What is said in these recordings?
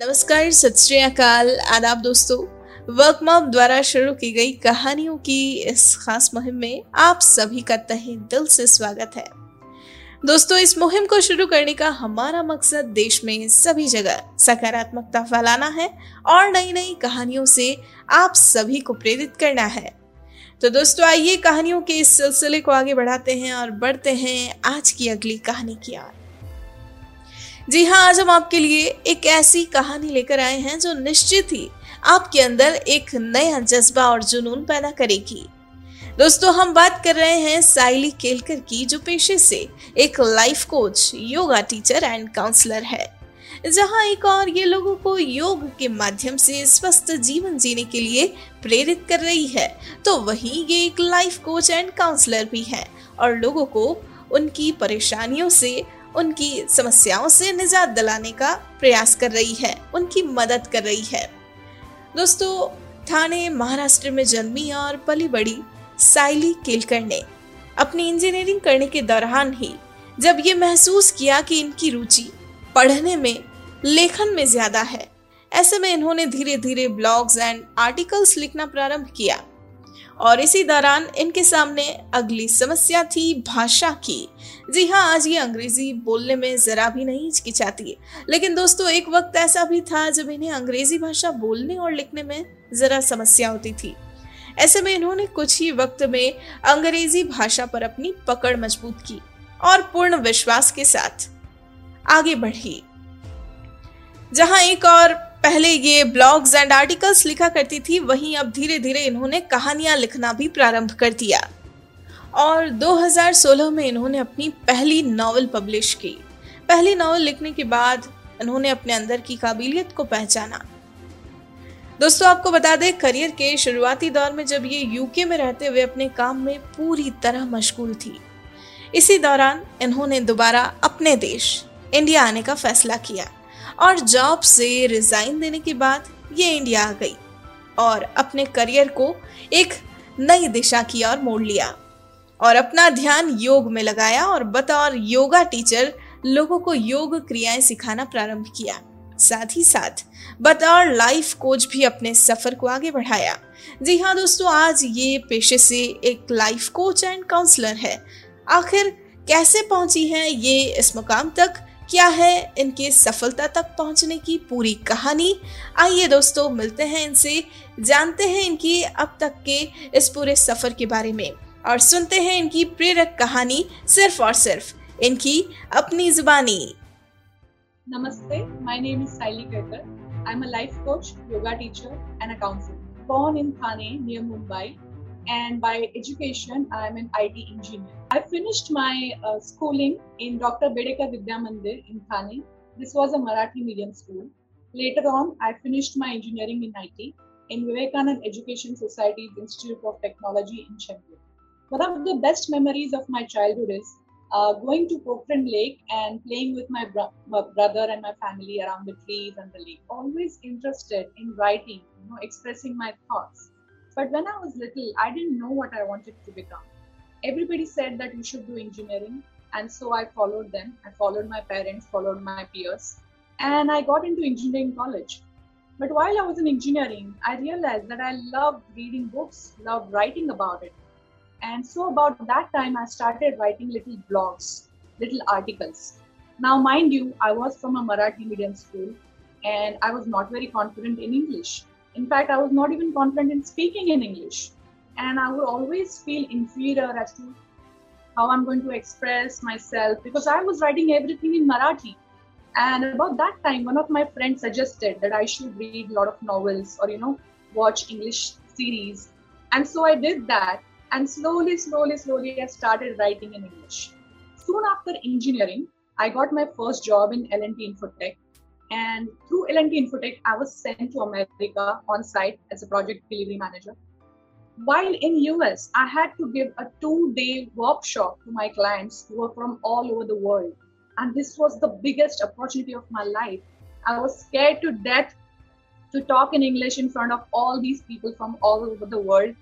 नमस्कार, सत अकाल। आदाब दोस्तों वर्क मॉप द्वारा शुरू की गई कहानियों की इस खास मुहिम में आप सभी का तहे दिल से स्वागत है। दोस्तों, इस मुहिम को शुरू करने का हमारा मकसद देश में सभी जगह सकारात्मकता फैलाना है और नई नई कहानियों से आप सभी को प्रेरित करना है। तो दोस्तों, आइए कहानियों के इस सिलसिले को आगे बढ़ाते हैं और बढ़ते हैं आज की अगली कहानी की ओर। जी हाँ आज हम आपके लिए एक ऐसी कहानी लेकर आए हैं जो निश्चित ही आपके अंदर एक नया जज्बा और जुनून पैदा करेगी। दोस्तों, हम बात कर रहे हैं साइली केलकर की, जो पेशे से एक life coach yoga teacher and counsellor है। जहाँ एक और ये लोगों को योग के माध्यम से स्वस्थ जीवन जीने के लिए प्रेरित कर रही है तो वहीं ये एक लाइफ कोच एंड काउंसलर भी है और लोगों को उनकी परेशानियों से उनकी समस्याओं से निजात दिलाने का प्रयास कर रही है, उनकी मदद कर रही है। दोस्तों, थाने महाराष्ट्र में जन्मी और पली बड़ी साइली केलकर ने अपनी इंजीनियरिंग करने के दौरान ही जब ये महसूस किया कि इनकी रुचि पढ़ने में, लेखन में ज़्यादा है, ऐसे में इन्होंने धीरे धीरे ब्लॉग्स एंड आर्टिकल्स लिखना प्रारंभ किया। और इसी दौरान इनके सामने अगली समस्या थी भाषा की। जी हाँ आज ये अंग्रेज़ी बोलने में जरा भी नहीं हिचकिचाती लेकिन दोस्तों, एक वक्त ऐसा भी था जब इन्हें अंग्रेज़ी भाषा बोलने और लिखने में जरा समस्या होती थी। ऐसे में इन्होंने कुछ ही वक्त में अंग्रेज़ी भाषा पर अपनी पकड़ मज़बूत की और पूर्ण विश्वास के साथ आगे बढ़ी। जहाँ एक और पहले ये ब्लॉग्स एंड आर्टिकल्स लिखा करती थी, वहीं अब धीरे धीरे इन्होंने कहानियाँ लिखना भी प्रारंभ कर दिया। और 2016 में इन्होंने अपनी पहली नावल पब्लिश की। पहली नावल लिखने के बाद इन्होंने अपने अंदर की काबिलियत को पहचाना। दोस्तों, आपको बता दें, करियर के शुरुआती दौर में जब ये यूके में रहते हुए अपने काम में पूरी तरह मशगूल थी, इसी दौरान इन्होंने दोबारा अपने देश इंडिया आने का फैसला किया। और जॉब से रिजाइन देने के बाद ये इंडिया आ गई और अपने करियर को एक नई दिशा की ओर मोड़ लिया और अपना ध्यान योग में लगाया और बतौर योगा टीचर लोगों को योग क्रियाएँ सिखाना प्रारंभ किया। साथ ही साथ बतौर लाइफ कोच भी अपने सफ़र को आगे बढ़ाया। जी हाँ दोस्तों, आज ये पेशे से एक लाइफ कोच एंड काउंसलर है। आखिर कैसे पहुँची है ये इस मुकाम तक? क्या है इनके सफलता तक पहुँचने की पूरी कहानी? आइए दोस्तों मिलते हैं इनसे जानते हैं इनकी अब तक के इस पूरे सफ़र के बारे में और सुनते हैं इनकी प्रेरक कहानी सिर्फ़ और सिर्फ़ इनकी अपनी जुबानी। नमस्ते my name is Saili Karkar I am a life coach yoga teacher and a counsellor born in Thane near Mumbai and by education, I am an IT engineer. I finished my uh, schooling in Dr. Bedekar Vidya Mandir in Thane. This was a Marathi medium school. Later on, I finished my engineering in IT in Vivekanand Education Society's Institute of Technology in Chembur. One of the best memories of my childhood is uh, going to Pokhran Lake and playing with my, bro- my, brother and my family around the trees and the lake. Always interested in writing, you know, expressing my thoughts. But when I was little, I didn't know what I wanted to become. Everybody said that you should do engineering, and so I followed them. I followed my parents, followed my peers, and I got into engineering college. But while I was in engineering, I realized that I loved reading books, loved writing about it. And so, about that time, I started writing little blogs, little articles. Now, mind you, I was from a Marathi medium school and I was not very confident in English. In fact, I was not even confident in speaking in English. And I would always feel inferior as to how I'm going to express myself because I was writing everything in Marathi. And about that time, one of my friends suggested that I should read a lot of novels or, you know, watch English series. And so I did that. And slowly, slowly, slowly, I started writing in English. Soon after engineering, I got my first job in L&T Infotech and through L&T Infotech, I was sent to America on site as a project delivery manager. While in US, I had to give a two-day workshop to my clients who were from all over the world. And this was the biggest opportunity of my life. I was scared to death to talk in English in front of all these people from all over the world.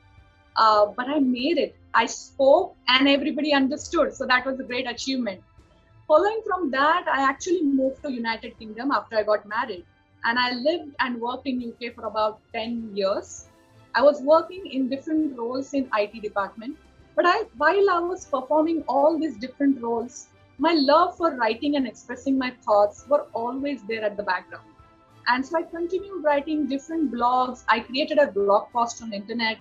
Uh, but I made it. I spoke and everybody understood. So that was a great achievement following from that i actually moved to united kingdom after i got married and I lived and worked in UK for about 10 years. I was working in different roles in IT department, but I, while I was performing all these different roles, my love for writing and expressing my thoughts were always there at the background. And so I continued writing different blogs. I created a blog post on internet.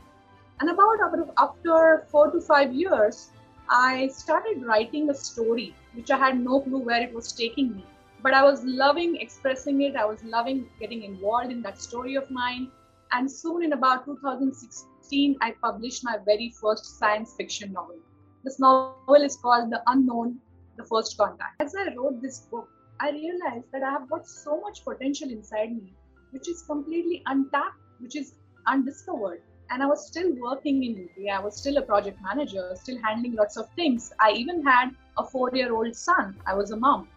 And about after four to five years, I started writing a story, which I had no clue where it was taking me but I was loving expressing it. I was loving getting involved in that story of mine. And soon, in about 2016, I published my very first science fiction novel. This novel is called The Unknown, The First Contact. As I wrote this book, I realized that I have got so much potential inside me, which is completely untapped, which is undiscovered. And I was still working in UK. I was still a project manager, still handling lots of things. I even had a four year old son. I was a mom.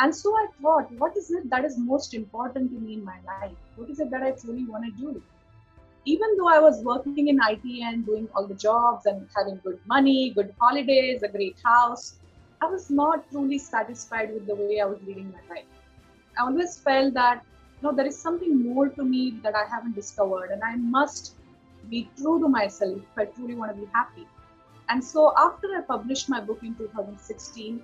And so I thought, what is it that is most important to me in my life? What is it that I truly want to do? Even though I was working in IT and doing all the jobs and having good money, good holidays, a great house, I was not truly satisfied with the way I was leading my life. I always felt that no, there is something more to me that I haven't discovered, and I must be true to myself if I truly want to be happy. And so, after I published my book in 2016,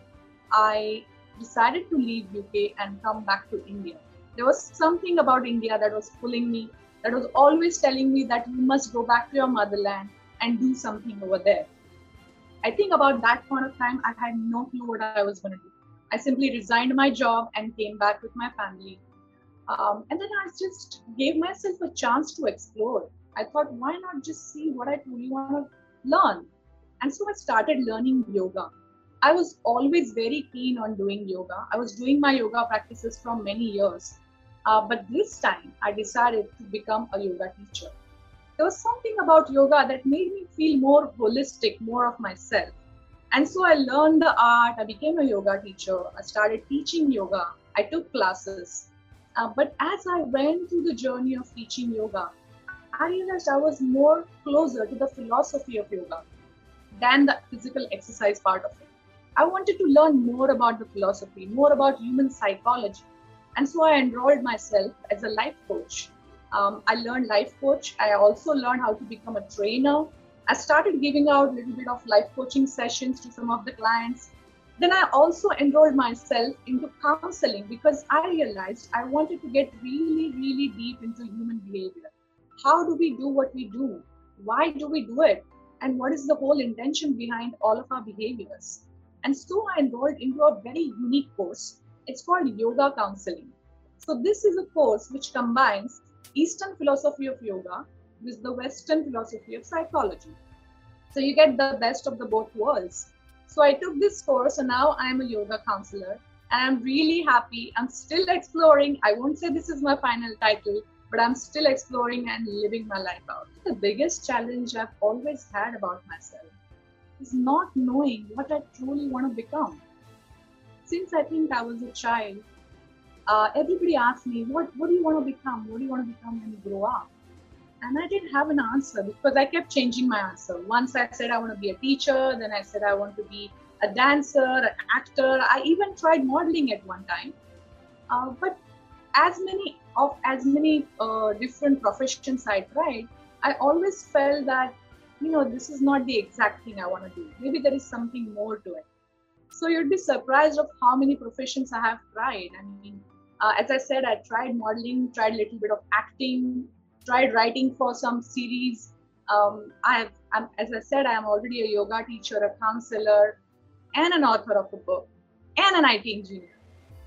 I decided to leave UK and come back to India. There was something about India that was pulling me, that was always telling me that you must go back to your motherland and do something over there. I think about that point of time, I had no clue what I was going to do. I simply resigned my job and came back with my family. Um, and then I just gave myself a chance to explore. I thought, why not just see what I truly want to learn? And so I started learning yoga. I was always very keen on doing yoga. I was doing my yoga practices from many years. Uh, but this time I decided to become a yoga teacher. There was something about yoga that made me feel more holistic, more of myself. And so I learned the art. I became a yoga teacher. I started teaching yoga. I took classes. Uh, but as I went through the journey of teaching yoga, I realized I was more closer to the philosophy of yoga than the physical exercise part of it. I wanted to learn more about the philosophy, more about human psychology. And so I enrolled myself as a life coach. Um, I learned life coach. I also learned how to become a trainer. I started giving out a little bit of life coaching sessions to some of the clients. Then I also enrolled myself into counseling because I realized I wanted to get really, really deep into human behavior. How do we do what we do? Why do we do it? And what is the whole intention behind all of our behaviors? And so I enrolled into a very unique course. It's called Yoga Counseling. So this is a course which combines Eastern philosophy of yoga with the Western philosophy of psychology. So you get the best of the both worlds. So I took this course and now I am a yoga counselor and I'm really happy. I'm still exploring. I won't say this is my final title, but I'm still exploring and living my life out. The biggest challenge I've always had about myself is not knowing what I truly want to become. Since I think I was a child, uh, everybody asked me, what, what do you want to become? What do you want to become when you grow up? And I didn't have an answer because I kept changing my answer. Once I said I want to be a teacher, then I said I want to be a dancer, an actor. I even tried modeling at one time. Uh, but as many of as many uh, different professions I tried, I always felt that you know, this is not the exact thing I want to do. Maybe there is something more to it. So you'd be surprised of how many professions I have tried. I mean, uh, as I said, I tried modeling, tried a little bit of acting, tried writing for some series. Um, I have, I'm, as I said, I am already a yoga teacher, a counselor, and an author of a book, and an IT engineer.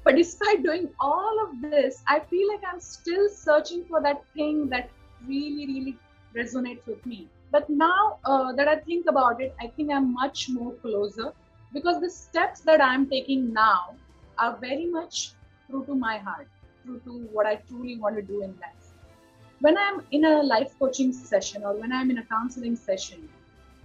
But despite doing all of this, I feel like I'm still searching for that thing that really, really resonates with me. But now uh, that I think about it, I think I'm much more closer because the steps that I'm taking now are very much true to my heart, true to what I truly want to do in life. When I'm in a life coaching session or when I'm in a counseling session,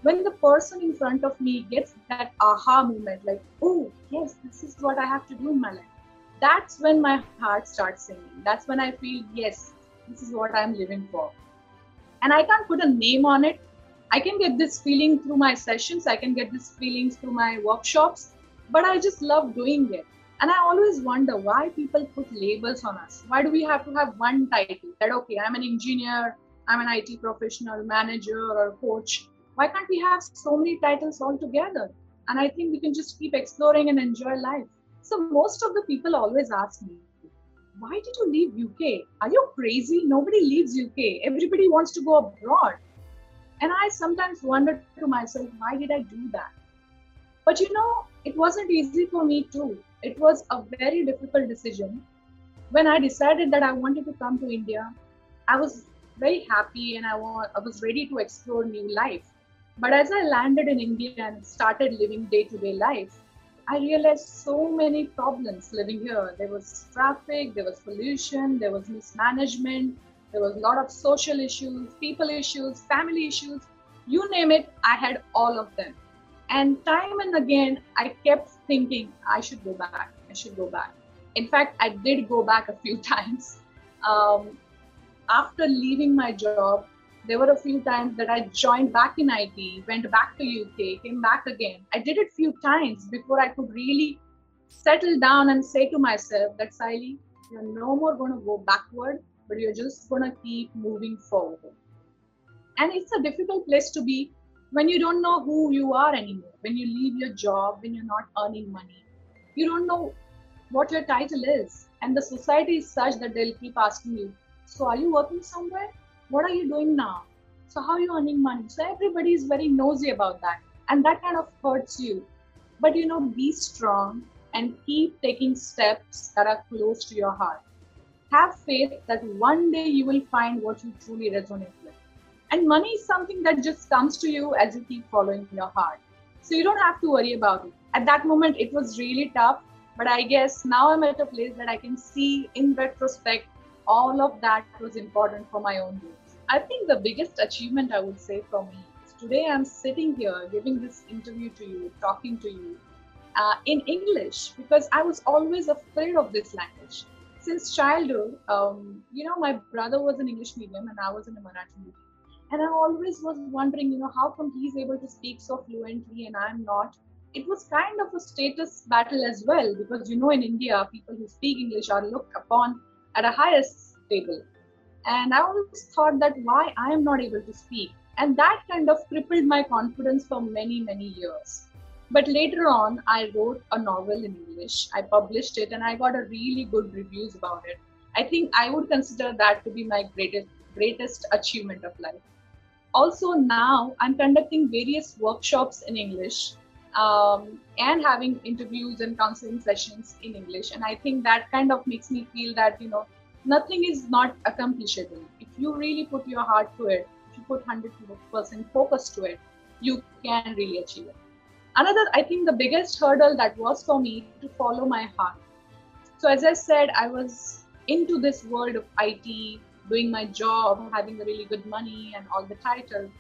when the person in front of me gets that aha moment, like, oh, yes, this is what I have to do in my life, that's when my heart starts singing. That's when I feel, yes, this is what I'm living for and i can't put a name on it i can get this feeling through my sessions i can get this feelings through my workshops but i just love doing it And I always wonder why people put labels on us. Why do we have to have one title? That, okay, I'm an engineer, I'm an IT professional, manager, or coach. Why can't we have so many titles all together? And I think we can just keep exploring and enjoy life. So most of the people always ask me, why did you leave UK? Are you crazy? Nobody leaves UK. Everybody wants to go abroad. And I sometimes wonder to myself, why did I do that? But you know, it wasn't easy for me too. It was a very difficult decision. When I decided that I wanted to come to India, I was very happy and I was ready to explore new life. But as I landed in India and started living day to day life, I realized so many problems living here. There was traffic, there was pollution, there was mismanagement, there was a lot of social issues, people issues, family issues. You name it, I had all of them. And time and again, I kept thinking, I should go back, I should go back. In fact, I did go back a few times. Um, after leaving my job, there were a few times that I joined back in IT, went back to UK, came back again. I did it few times before I could really settle down and say to myself that Saili, you're no more going to go backward, but you're just going to keep moving forward. And it's a difficult place to be when you don't know who you are anymore, when you leave your job, when you're not earning money. You don't know what your title is. And the society is such that they'll keep asking you, So are you working somewhere? What are you doing now? So how are you earning money? So everybody is very nosy about that and that kind of hurts you. But you know be strong and keep taking steps that are close to your heart. Have faith that one day you will find what you truly resonate with. And money is something that just comes to you as you keep following your heart. So you don't have to worry about it. At that moment it was really tough but i guess now i'm at a place that i can see in retrospect all of that was important for my own growth. I think the biggest achievement I would say for me is today I'm sitting here giving this interview to you, talking to you uh, in English because I was always afraid of this language. Since childhood, um, you know, my brother was in English medium and I was in a Marathi medium. And I always was wondering, you know, how come he's able to speak so fluently and I'm not? It was kind of a status battle as well because, you know, in India, people who speak English are looked upon at a higher table. And I always thought that why I am not able to speak. And that kind of crippled my confidence for many, many years. But later on, I wrote a novel in English. I published it and I got a really good reviews about it. I think I would consider that to be my greatest greatest achievement of life. Also, now I'm conducting various workshops in English um, and having interviews and counseling sessions in English. And I think that kind of makes me feel that, you know, nothing is not accomplishable. If you really put your heart to it, if you put 100% focus to it, you can really achieve it. Another, I think the biggest hurdle that was for me to follow my heart. So, as I said, I was into this world of IT, doing my job, having the really good money and all the titles.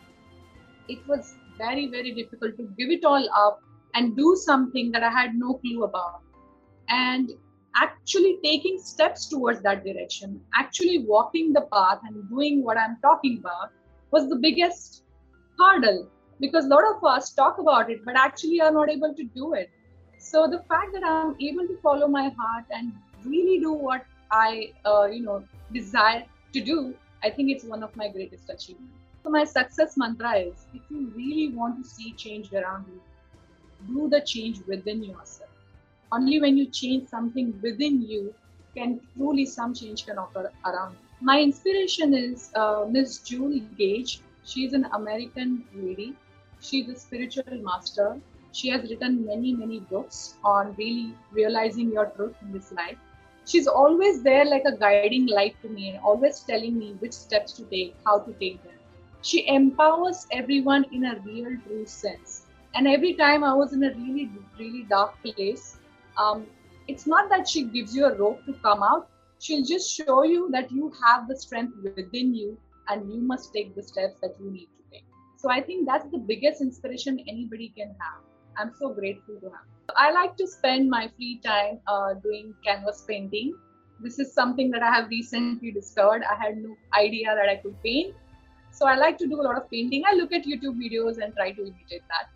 It was very, very difficult to give it all up and do something that I had no clue about. And actually taking steps towards that direction, actually walking the path and doing what I'm talking about was the biggest hurdle because a lot of us talk about it but actually are not able to do it. So the fact that I'm able to follow my heart and really do what I, uh, you know, desire to do, I think it's one of my greatest achievements. So my success mantra is: if you really want to see change around you, do the change within yourself only when you change something within you can truly some change can occur around. You. My inspiration is uh, Miss Jewel Gage. She's an American lady. She's a spiritual master. She has written many, many books on really realizing your truth in this life. She's always there like a guiding light to me and always telling me which steps to take, how to take them. She empowers everyone in a real, true sense. And every time I was in a really, really dark place, um, it's not that she gives you a rope to come out. She'll just show you that you have the strength within you and you must take the steps that you need to take. So i think that's the biggest inspiration anybody can have. I'm so grateful to have. I like to spend my free time uh, doing canvas painting. This is something that i have recently discovered. I had no idea that i could paint so i like to do a lot of painting i look at youtube videos and try to imitate that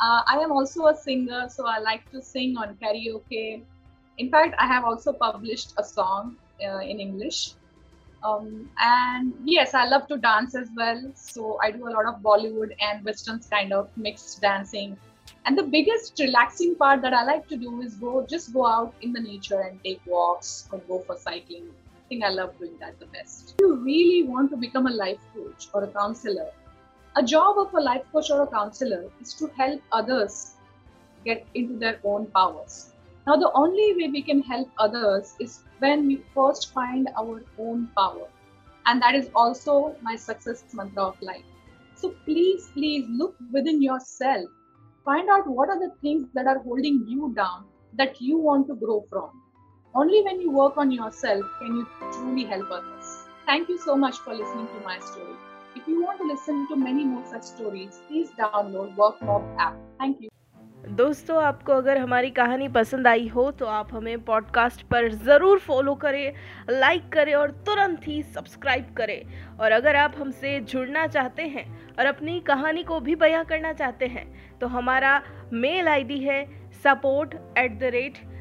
uh, I am also a singer, so I like to sing on karaoke. in fact, I have also published a song uh, in English. Um, and yes, I love to dance as well. So I do a lot of Bollywood and Western kind of mixed dancing. And the biggest relaxing part that I like to do is go just go out in the nature and take walks or go for cycling. I think I love doing that the best. If you really want to become a life coach or a counselor, a job of a life coach or a counselor is to help others get into their own powers. Now, the only way we can help others is when we first find our own power. And that is also my success mantra of life. So please, please look within yourself. Find out what are the things that are holding you down that you want to grow from. Only when you work on yourself can you truly help others. Thank you so much for listening to my story. If you want to listen to many more such stories, please download WorkMob app. Thank you. दोस्तों आपको अगर हमारी कहानी पसंद आई हो तो आप हमें पॉडकास्ट पर ज़रूर फॉलो करें लाइक करें और तुरंत ही सब्सक्राइब करें और अगर आप हमसे जुड़ना चाहते हैं और अपनी कहानी को भी बयां करना चाहते हैं तो हमारा मेल आईडी है support at the rate